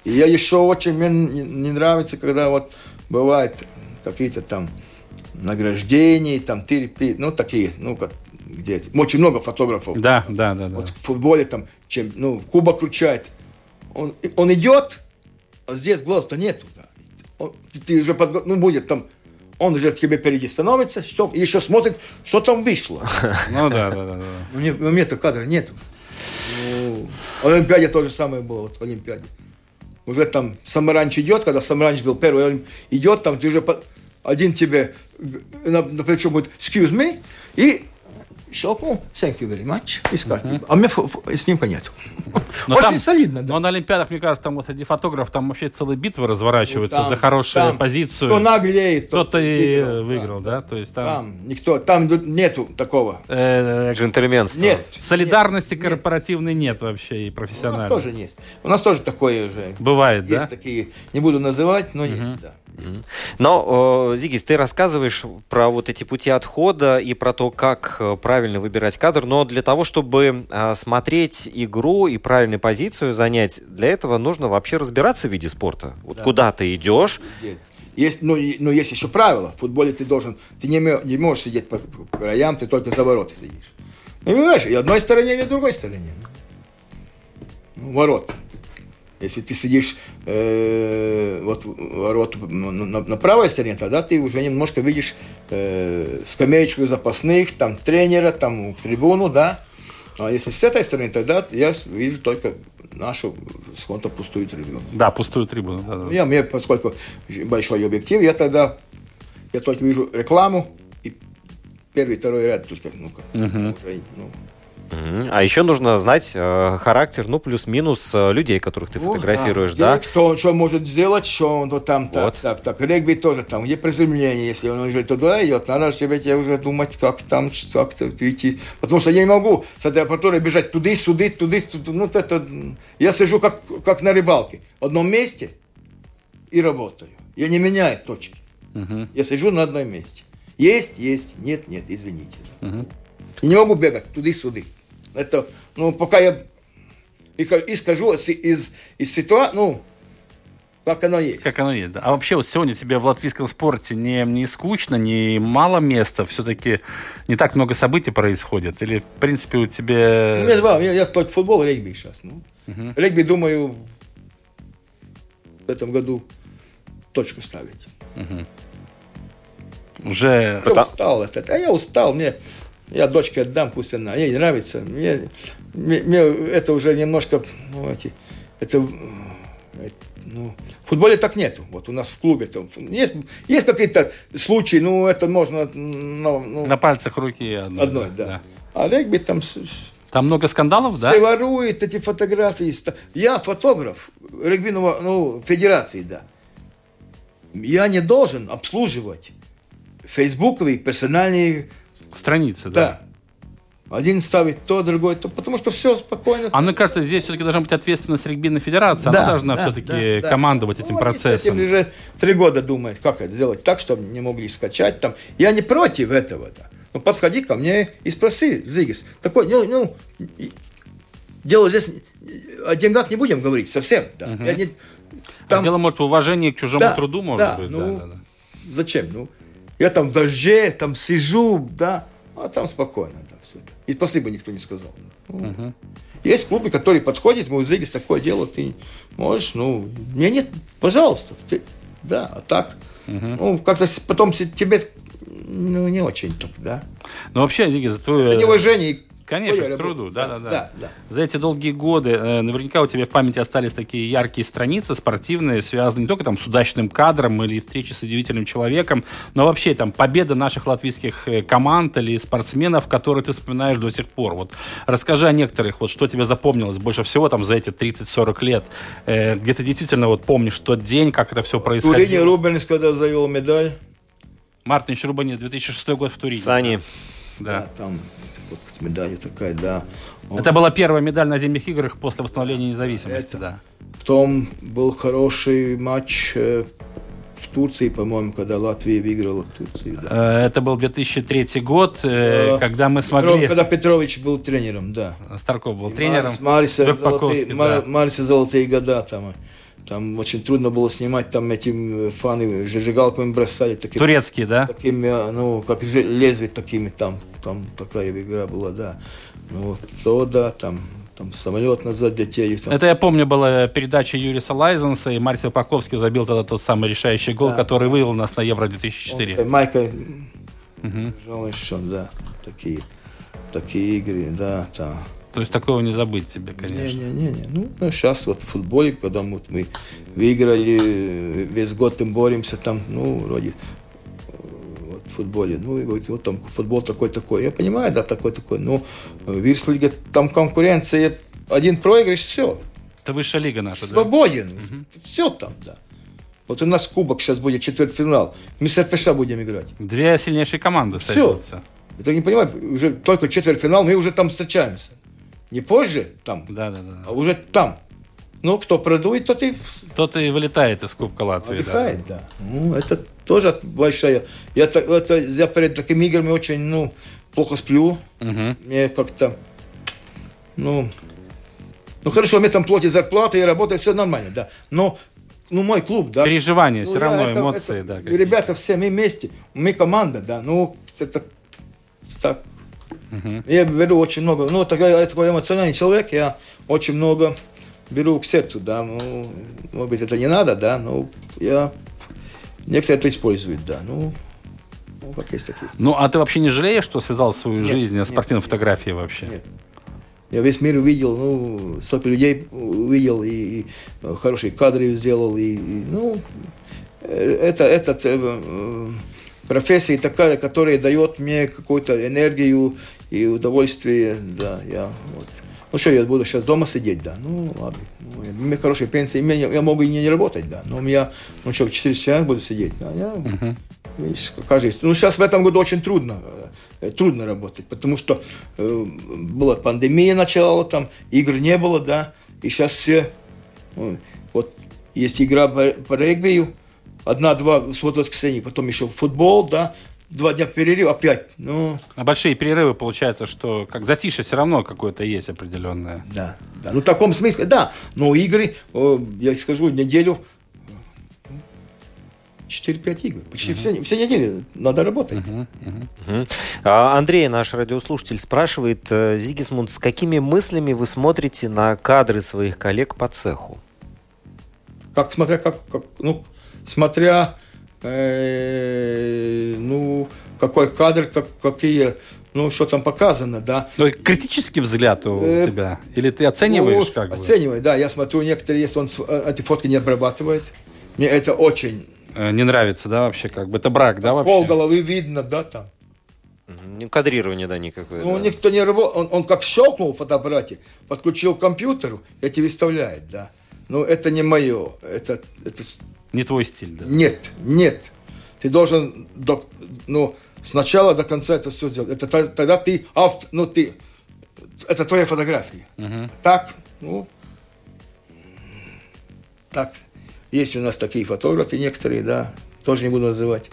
И я еще очень, мне не, не нравится, когда вот бывает какие-то там награждения, там терапии, ну, такие, ну, как, где очень много фотографов. Да, да, да, да. Вот в футболе там, чем, ну, кубок кручает. Он, он идет, а здесь глаз-то нету. Да. Он- ты, ты уже подго- ну, будет там, он уже тебе впереди становится, что, и еще смотрит, что там вышло. Ну да, да, да, да. У меня, у меня-то кадра нету. Ну, в Олимпиаде то же самое было, вот в Олимпиаде. Уже там Самаранч идет, когда Самаранч был первый, он идет, там ты уже один тебе на, на плечо будет excuse me, и щелкнул thank you very much, и с карты. А у меня фо- фо- снимка нет. Но Очень там- солидно, да. Но на Олимпиадах, мне кажется, там вот эти фотографы, там вообще целые битвы разворачиваются Там- за хорошую там позицию. Кто наглеет, тот Кто-то и выиграл, выиграл, да? То есть там, Там никто, там нету такого. э, Джентльменство. Нет. солидарности нет. корпоративной нет вообще и У нас профессиональной. тоже есть. У нас тоже такое же. Бывает, Есть да? такие, не буду называть, но есть, да. Но, Зигис, ты рассказываешь про вот эти пути отхода и про то, как э, правильно выбирать кадр, но для того, чтобы э, смотреть игру и правильную позицию занять, для этого нужно вообще разбираться в виде спорта. Вот Да. куда ты идешь, Есть, ну, и- но есть еще правила. В футболе ты должен, ты не, не можешь сидеть по, по краям, ты только за ворота сидишь. Ну, понимаешь, и одной стороне, или другой стороне. Ну, ворот. Если ты сидишь э, вот ворот на, на- правой стороне, тогда ты уже немножко видишь э, скамеечку запасных, там тренера, там трибуну, да. А если с этой стороны, тогда я вижу только нашу сколько пустую трибуну. Да, пустую трибуну. да, да. Я, мне, поскольку большой объектив, я тогда я только вижу рекламу и первый, второй ряд только, ну-ка, уже, ну. А еще нужно знать э, характер, ну, плюс-минус э, людей, которых ты Вот, фотографируешь, да. да? Кто что может сделать, что он вот там, так, Вот. так, так. Регби тоже там, где приземление, если он уже туда идет, надо тебе тебе уже думать, как там, как-то идти. Потому что я не могу с этой аппаратурой бежать туды, сюда, туды, сюда. Ну, вот это, я сижу как, как на рыбалке, в одном месте и работаю. Я не меняю точки. Я сижу на одном месте. Есть, есть, нет, нет, извините. И не могу бегать туды-сюда. Это, ну, пока я и, и скажу из, из, из ситуации, ну, как оно есть. Как оно есть, да. А вообще вот сегодня тебе в латвийском спорте не, не скучно, не мало места, все-таки не так много событий происходит? Или, в принципе, у тебя... два, я, я только футбол, регби сейчас. Ну. Регби, думаю, в этом году точку ставить. Уже... Я устал от этого. А я устал, мне, я дочке отдам, пусть она, ей нравится. Мне, мне, мне это уже немножко, ну, эти, это, ну, в футболе так нету. Вот у нас в клубе там есть, есть какие-то случаи, ну, это можно, ну, ну, На пальцах руки одной. одной, да. А регби там Там много скандалов, да? все воруют эти фотографии. Я фотограф регбиного, ну, федерации, да. Я не должен обслуживать фейсбуковые персональные Страницы, да. да. Один ставит то, другой то, потому что все спокойно. А мне кажется, здесь все-таки должна быть ответственность регбийной федерации. Она Да, должна да, все-таки да, да. командовать этим Ну, они процессом. этим уже три года думают, как это сделать так, чтобы не могли скачать там. Я не против этого, да. Но подходи ко мне и спроси, Зигис. Такой, ну, ну, дело здесь о деньгах не будем говорить совсем, да. Я не- А там- дело, может, в уважении к чужому Да, труду, может да, быть. ну, да, да, да. Зачем? Ну, я там в дожде, там сижу, да, а там спокойно, да, все это. И спасибо никто не сказал. Ну, Есть клубы, которые подходят, мой Зигис, такое дело, ты можешь, ну, мне нет, пожалуйста, ты- да, а так, ну, как-то потом тебе, ну, не очень так, да. Ну, вообще, Зиги, за твою... Это неуважение Конечно, твоей к труду, работе. да-да-да. да, да. За эти долгие годы э, наверняка у тебя в памяти остались такие яркие страницы спортивные, связанные не только там с удачным кадром или встречей с удивительным человеком, но вообще там победа наших латвийских э, команд или спортсменов, которые ты вспоминаешь до сих пор. Вот расскажи о некоторых, вот что тебе запомнилось больше всего там за эти 30-40 лет, э, где ты действительно вот помнишь тот день, как это все Турине происходило. Рубенс, когда завел медаль, Мартин Шрубанец, 2006 год в Турине. Сани. да, Да. там вот с медалью такая, да. Он- Это была первая медаль на зимних играх после восстановления независимости, Это- да. Потом был хороший матч э, в Турции, по-моему, когда Латвия выиграла в Турции. Да. Э, Это был 2003 год, э, Э, когда мы Петров- смогли... Когда Петрович был тренером, да. Старков был тренером. Марис- Мариса, золотые, да. Мариса золотые года там. Там очень трудно было снимать, там эти фаны зажигалками бросали. Таким, Турецкий, да? такими, э, ну, как лезвие такими там. Там такая игра была, да. Ну, вот то, да, там, там самолет назад летели. Там. Это я помню, была передача Юриса Лайзенса, и Марсел Паковский забил тогда тот самый решающий гол, Да, который вывел нас на Евро Он, 2004. э, Майка Мгм. Жалко, что, да, такие, такие игры, да, да. То есть такого не забыть тебе, конечно. Не-не-не, ну, сейчас вот в футболе, когда мы, мы выиграли, весь год мы боремся там, ну, вроде, э, вот в футболе, ну, и говорит, вот там футбол такой-такой. Я понимаю, да, такой-такой, но в Вирслиге там конкуренция, один проигрыш, все, Это высшая лига наша, да? свободен, все там, да. Вот у нас кубок сейчас будет четвертьфинал, мы с РФШ будем играть. Две сильнейшие команды Всё. сойдутся. Это не понимаю, уже только четвертьфинал, мы уже там встречаемся. Не позже там, Да, да, да. а уже там. Ну, кто продует, тот и Тот и вылетает из Кубка Латвии. да. отдыхает, да. Ну, это тоже большая... Я, так- это, я перед такими играми очень, ну, плохо сплю. Мгм. Мне как-то, ну... Ну, хорошо, мне там платят зарплату, я работаю, все нормально, да. Но ну, мой клуб, да. Переживания, ну, все равно, это, эмоции, это, да. Ребята все мы вместе, мы команда, да, ну, это так. Угу. Я беру очень много, ну, такой, я такой эмоциональный человек, я очень много беру к сердцу, да, ну, может быть, это не надо, да, но я, некоторые это используют, да, ну, ну, как есть такие. Ну, а ты вообще не жалеешь, что связал свою нет, жизнь с спортивной нет, фотографией вообще? Нет. Я весь мир увидел, ну, столько людей увидел, и, и хорошие кадры сделал, и, и ну, э, это, этот э, профессия такая, которая дает мне какую-то энергию и удовольствие, да, я вот. Ну что, я буду сейчас дома сидеть, да, ну ладно, ну, у меня хорошая пенсия, я, я могу и не, работать, да, но у меня, ну что, в 4 часа буду сидеть, да, я, uh-huh. видишь, каждый, ну сейчас в этом году очень трудно, Э, трудно работать, потому что э, была пандемия начала, там игр не было, да, и сейчас все, ну, вот есть игра по, по регбию, одна-два суббота воскресенье, потом еще футбол, да, два дня перерыв, опять, ну... А большие перерывы, получается, что как затишье все равно какое-то есть определенное. Да, да, ну в таком смысле, да, но игры, я скажу, неделю 4-5 игр. Почти uh-huh. все, все недели надо работать. Uh-huh. Uh-huh. Uh-huh. А, Андрей, наш радиослушатель, спрашивает, э, Зигисмунд, с какими мыслями вы смотрите на кадры своих коллег по цеху? Как смотря, как, как ну, смотря, э, ну, какой кадр, как, какие ну, что там показано, да. Ну, критический взгляд у э, тебя? Или ты оцениваешь ну, как оцениваю, бы? да. Я смотрю, некоторые, если он э, эти фотки не обрабатывает, мне это очень Э, не нравится, да, вообще, как бы это брак, да, вообще? Пол головы видно, да, там. Не кадрирование, да, никакое. Ну, да. никто не работал, он, он как щелкнул в фотоаппарате, подключил к компьютеру и тебе выставляет, да. Но это не мое, это, это... Не твой стиль, да? Нет, нет. Ты должен, до, ну, сначала до конца это все сделать. Это тогда ты автор, ну, ты, это твоя фотография. Угу. Так, ну, так, есть у нас такие фотографы некоторые, да, тоже не буду называть.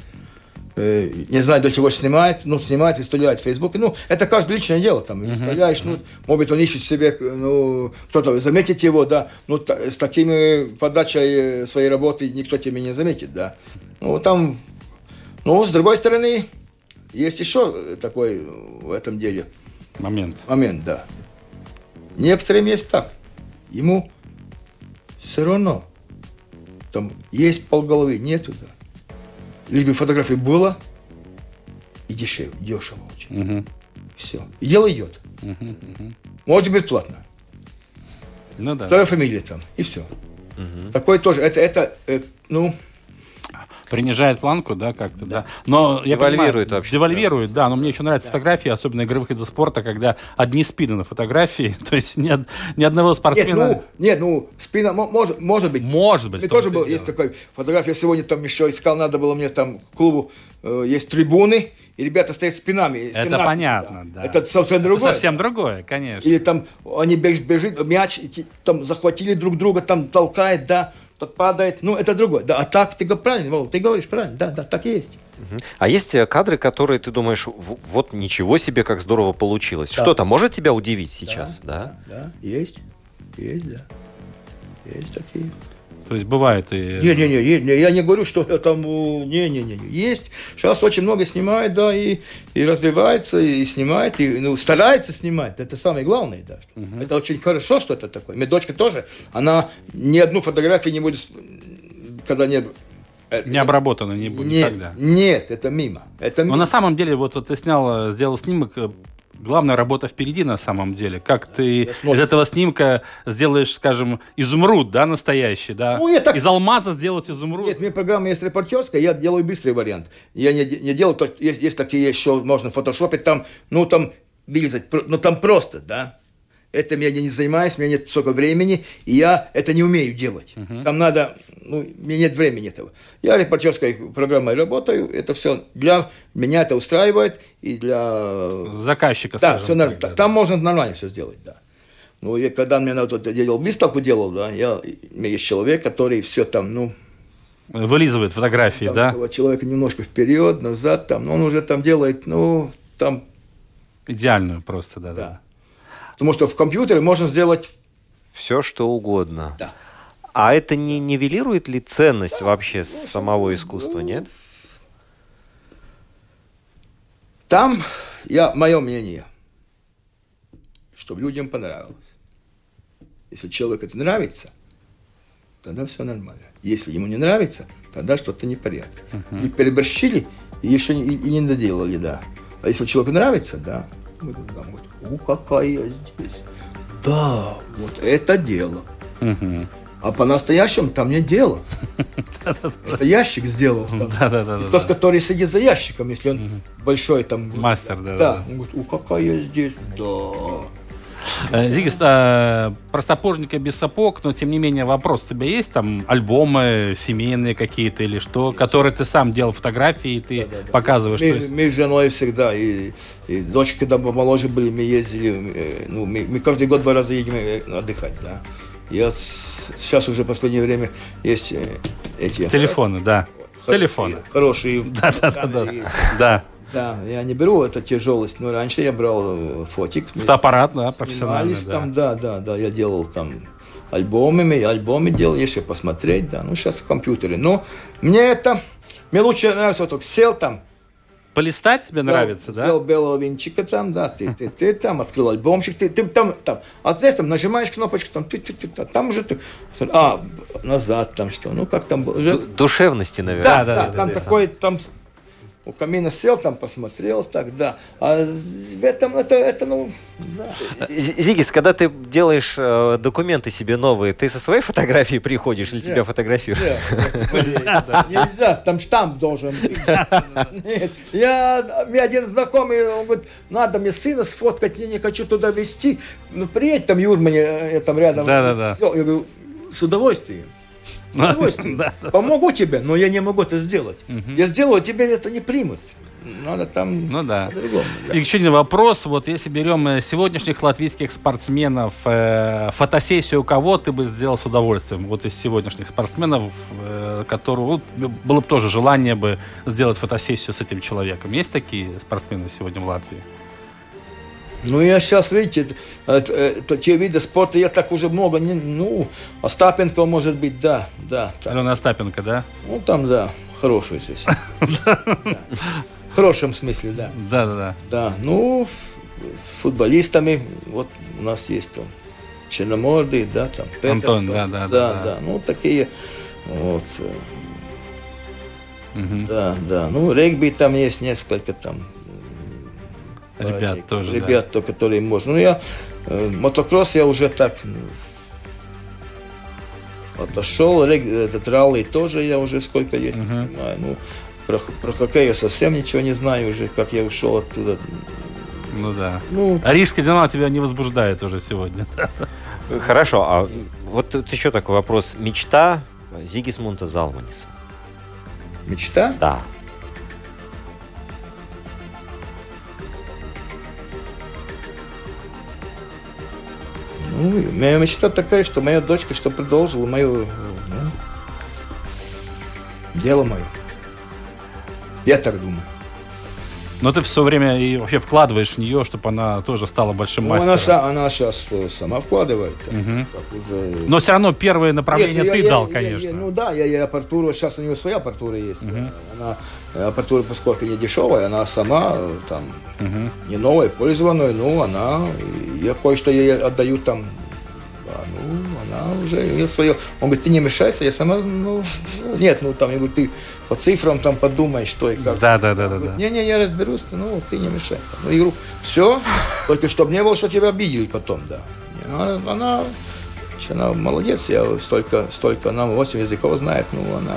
Э, не знаю, до чего снимает, ну, снимает, выставляет в Фейсбуке. Ну, это каждое личное дело, там, uh-huh. выставляешь, ну, может быть, он ищет себе, ну, кто-то заметит его, да, ну, с такими подачей своей работы никто тебя не заметит, да. Ну, там, ну, с другой стороны, есть еще такой в этом деле. Момент. Момент, да. Некоторым есть так. Ему все равно там есть полголовы, нету, да. Лишь бы фотографии было и дешевле, дешево очень. Угу. Все. И дело идет. Угу, угу. Может быть платно. Ну да. Вторая фамилия там, и все. Угу. Такое тоже. Это, это э, ну, Принижает планку, да, как-то, да. Но девальвирует понимаю, вообще. Девальвирует, да. Но мне еще нравятся да. фотографии, особенно игровых видов спорта, когда одни спины на фотографии, то есть ни, ни одного спортсмена. Нет, ну, нет, ну спина может, может быть. Может быть. Мне тоже был, есть такой фотография. Сегодня там еще искал, надо было мне там клубу, э, есть трибуны, и ребята стоят спинами. Это надписью, понятно, да. да. Это совсем другое. Это совсем другое, конечно. Или там они бежит, мяч, там захватили друг друга, там толкает, да тот падает. Ну, это другое. Да, а так ты правильно, Вол, ты говоришь правильно. Да, да, так и есть. А есть э, кадры, которые ты думаешь, вот ничего себе, как здорово получилось. Да. Что-то может тебя удивить сейчас, да? Да, да, есть. Есть, да. Есть такие. То есть бывает и... Не-не-не, я не говорю, что там... Не-не-не, есть. Сейчас очень много снимает, да, и, и развивается, и снимает, и ну, старается снимать. Это самое главное, да. Угу. Это очень хорошо, что это такое. Моя дочка тоже, она ни одну фотографию не будет, когда не э, не обработано не будет нет, никогда. Нет, это мимо. Это мимо. Но на самом деле, вот, вот ты снял, сделал снимок главная работа впереди на самом деле. Как ты из этого снимка сделаешь, скажем, изумруд, да, настоящий, да? Ну, я так... Из алмаза сделать изумруд. Нет, у меня программа есть репортерская, я делаю быстрый вариант. Я не, не делаю, то, есть, есть такие еще, можно фотошопить, там, ну, там, вырезать, ну, там просто, да это я не занимаюсь, у меня нет столько времени, и я это не умею делать. Uh-huh. Там надо, ну, меня нет времени этого. Я репортерской программой работаю, это все для меня это устраивает, и для... Заказчика, Да, все нормально. Да, там да. можно нормально все сделать, да. Ну, и когда мне надо, вот, я делал выставку, делал, да, я, у меня есть человек, который все там, ну... Вылизывает фотографии, там, да? Человека немножко вперед, назад, там, но он уже там делает, ну, там... Идеальную просто, да. Да. Потому что в компьютере можно сделать все, что угодно. Да. А это не нивелирует ли ценность вообще самого искусства, нет? Там, я, мое мнение, чтобы людям понравилось. Если человеку это нравится, тогда все нормально. Если ему не нравится, тогда что-то непорядок. Uh-huh. И переборщили, и еще не, и, и не доделали, да. А если человеку нравится, да, мы тогда говорим, у, какая я здесь. Да, вот это дело. Uh-huh. А по-настоящему там нет дела. Это ящик сделал. Тот, который сидит за ящиком, если он большой там. Мастер, да. Да. Он говорит, у, какая я здесь. Да. Э, Зигис, а, про сапожника без сапог, но тем не менее вопрос, у тебя есть там альбомы семейные какие-то или что, которые ты сам делал фотографии, и ты да, да, показываешь? Мы, мы с женой всегда, и, и дочки, когда моложе были, мы ездили, э, ну, мы, мы каждый год два раза едем э, отдыхать, да. Я сейчас уже в последнее время есть эти... Телефоны, да. Телефоны. Хорошие. Да, да, да, я не беру эту тяжелость, но раньше я брал э, фотик. Фотоаппарат, да, профессиональный, да. там, да, да, да, я делал там альбомами, альбомы делал, если посмотреть, да, ну сейчас в компьютере. Но мне это, мне лучше нравится вот так, сел там, Полистать тебе взял, нравится, да? Взял белого винчика там, да, ты, ты, ты там, открыл альбомчик, ты, ты там, там, а здесь там нажимаешь кнопочку, там, ты, ты, ты, там уже ты, а, назад там что, ну как там уже... Душевности, наверное. Да, да, да, да там да, такой, там у камина сел, там посмотрел, так, да. А в этом, это, это ну, да. Зигис, когда ты делаешь э, документы себе новые, ты со своей фотографией приходишь или тебя фотографируют? Нельзя, нельзя, там штамп должен быть. Нет, я, мне один знакомый, он говорит, надо мне сына сфоткать, я не хочу туда везти. Ну, приедь там, Юр, мне э, там рядом. Да, да, да. Я говорю, с удовольствием. Да, Помогу тебе, но я не могу это сделать. Я сделаю, тебе это не примут. Надо там ну, да. по-другому. Да. И еще один вопрос. Вот если берем э, сегодняшних латвийских спортсменов, э, фотосессию кого ты бы сделал с удовольствием? Вот из сегодняшних спортсменов, э, которого вот, было бы тоже желание бы сделать фотосессию с этим человеком. Есть такие спортсмены сегодня в Латвии? Ну, я сейчас, видите, это, это, те виды спорта я так уже много не... Ну, Остапенко, может быть, да, да. Так. Алена Остапенко, да? Ну, там, да, хороший здесь. В хорошем смысле, да. Да, да, да. Да, ну, с футболистами, вот у нас есть там Черномордый, да, там Антон, да, да, да, да. Ну, такие, вот. Да, да. Ну, регби там есть несколько там Ребят тоже, Ребят, да. которые можно. Ну, я э, мотокросс я уже так ну, отошел. Этот ралли тоже я уже сколько лет uh-huh. снимаю. Ну, про, про хоккей я совсем ничего не знаю уже, как я ушел оттуда. Ну да. Ну, а Рижский Динамо тебя не возбуждает уже сегодня. Хорошо, а вот тут еще такой вопрос. Мечта Зигисмунта Залманиса? Мечта? Да. Ну, моя мечта такая, что моя дочка, что продолжила мое ну, дело мое. Я так думаю. Но ты все время и вообще вкладываешь в нее, чтобы она тоже стала большим ну, мастером. Она, она сейчас э, сама вкладывает. Угу. уже... Но все равно первое направление Нет, ты я, дал, я, конечно. Я, ну да, я, я аппаратуру, сейчас у нее своя аппаратура есть. Угу. Она, э, аппаратура, поскольку не дешевая, она сама там угу. не новая, пользованная, ну она, я кое-что ей отдаю там а, ну, она уже ее свое. Он говорит, ты не мешайся, я сама, ну, ну нет, ну там, я говорю, ты по цифрам там подумай, что и как. Да, да, да, да. Не-не, я разберусь, ну, ты не мешай. Ну, я говорю, все, только чтобы не было, что тебя обидели потом, да. Она, она, она молодец, я столько, столько, она 8 языков знает, ну, она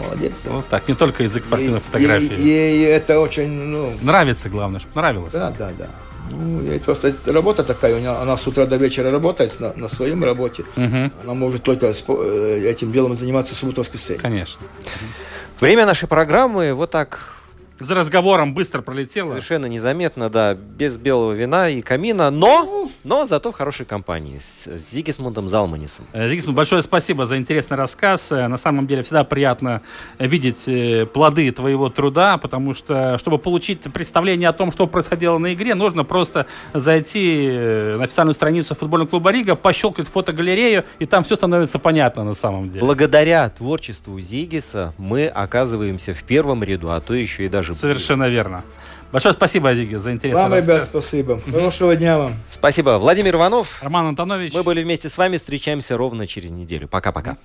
молодец. Ну, так, не только язык спортивной фотографии. Ей, ей это очень, ну... Нравится, главное, чтобы нравилось. Да, да, да. Ну, я просто работа такая, у нее, она с утра до вечера работает на, на своем работе. Угу. Она может только э, этим делом заниматься субботу воскресенье. Конечно. Время нашей программы вот так За разговором быстро пролетело. Совершенно незаметно, да, без белого вина и камина, но, но зато в хорошей компании с Зигисмундом Залманисом. Э, Зигисмунд, большое спасибо за интересный рассказ. Э, на самом деле всегда приятно видеть э, плоды твоего труда, потому что, чтобы получить представление о том, что происходило на игре, нужно просто зайти на официальную страницу футбольного клуба Рига, пощелкать фотогалерею, и там все становится понятно на самом деле. Благодаря творчеству Зигиса мы оказываемся в первом ряду, а то еще и даже даже Совершенно верно. Большое спасибо, Азиги, за интересный Вам, рассказ. ребят, спасибо. Хорошего дня вам. Спасибо. Владимир Иванов. Роман Антонович. Мы были вместе с вами. Встречаемся ровно через неделю. Пока-пока.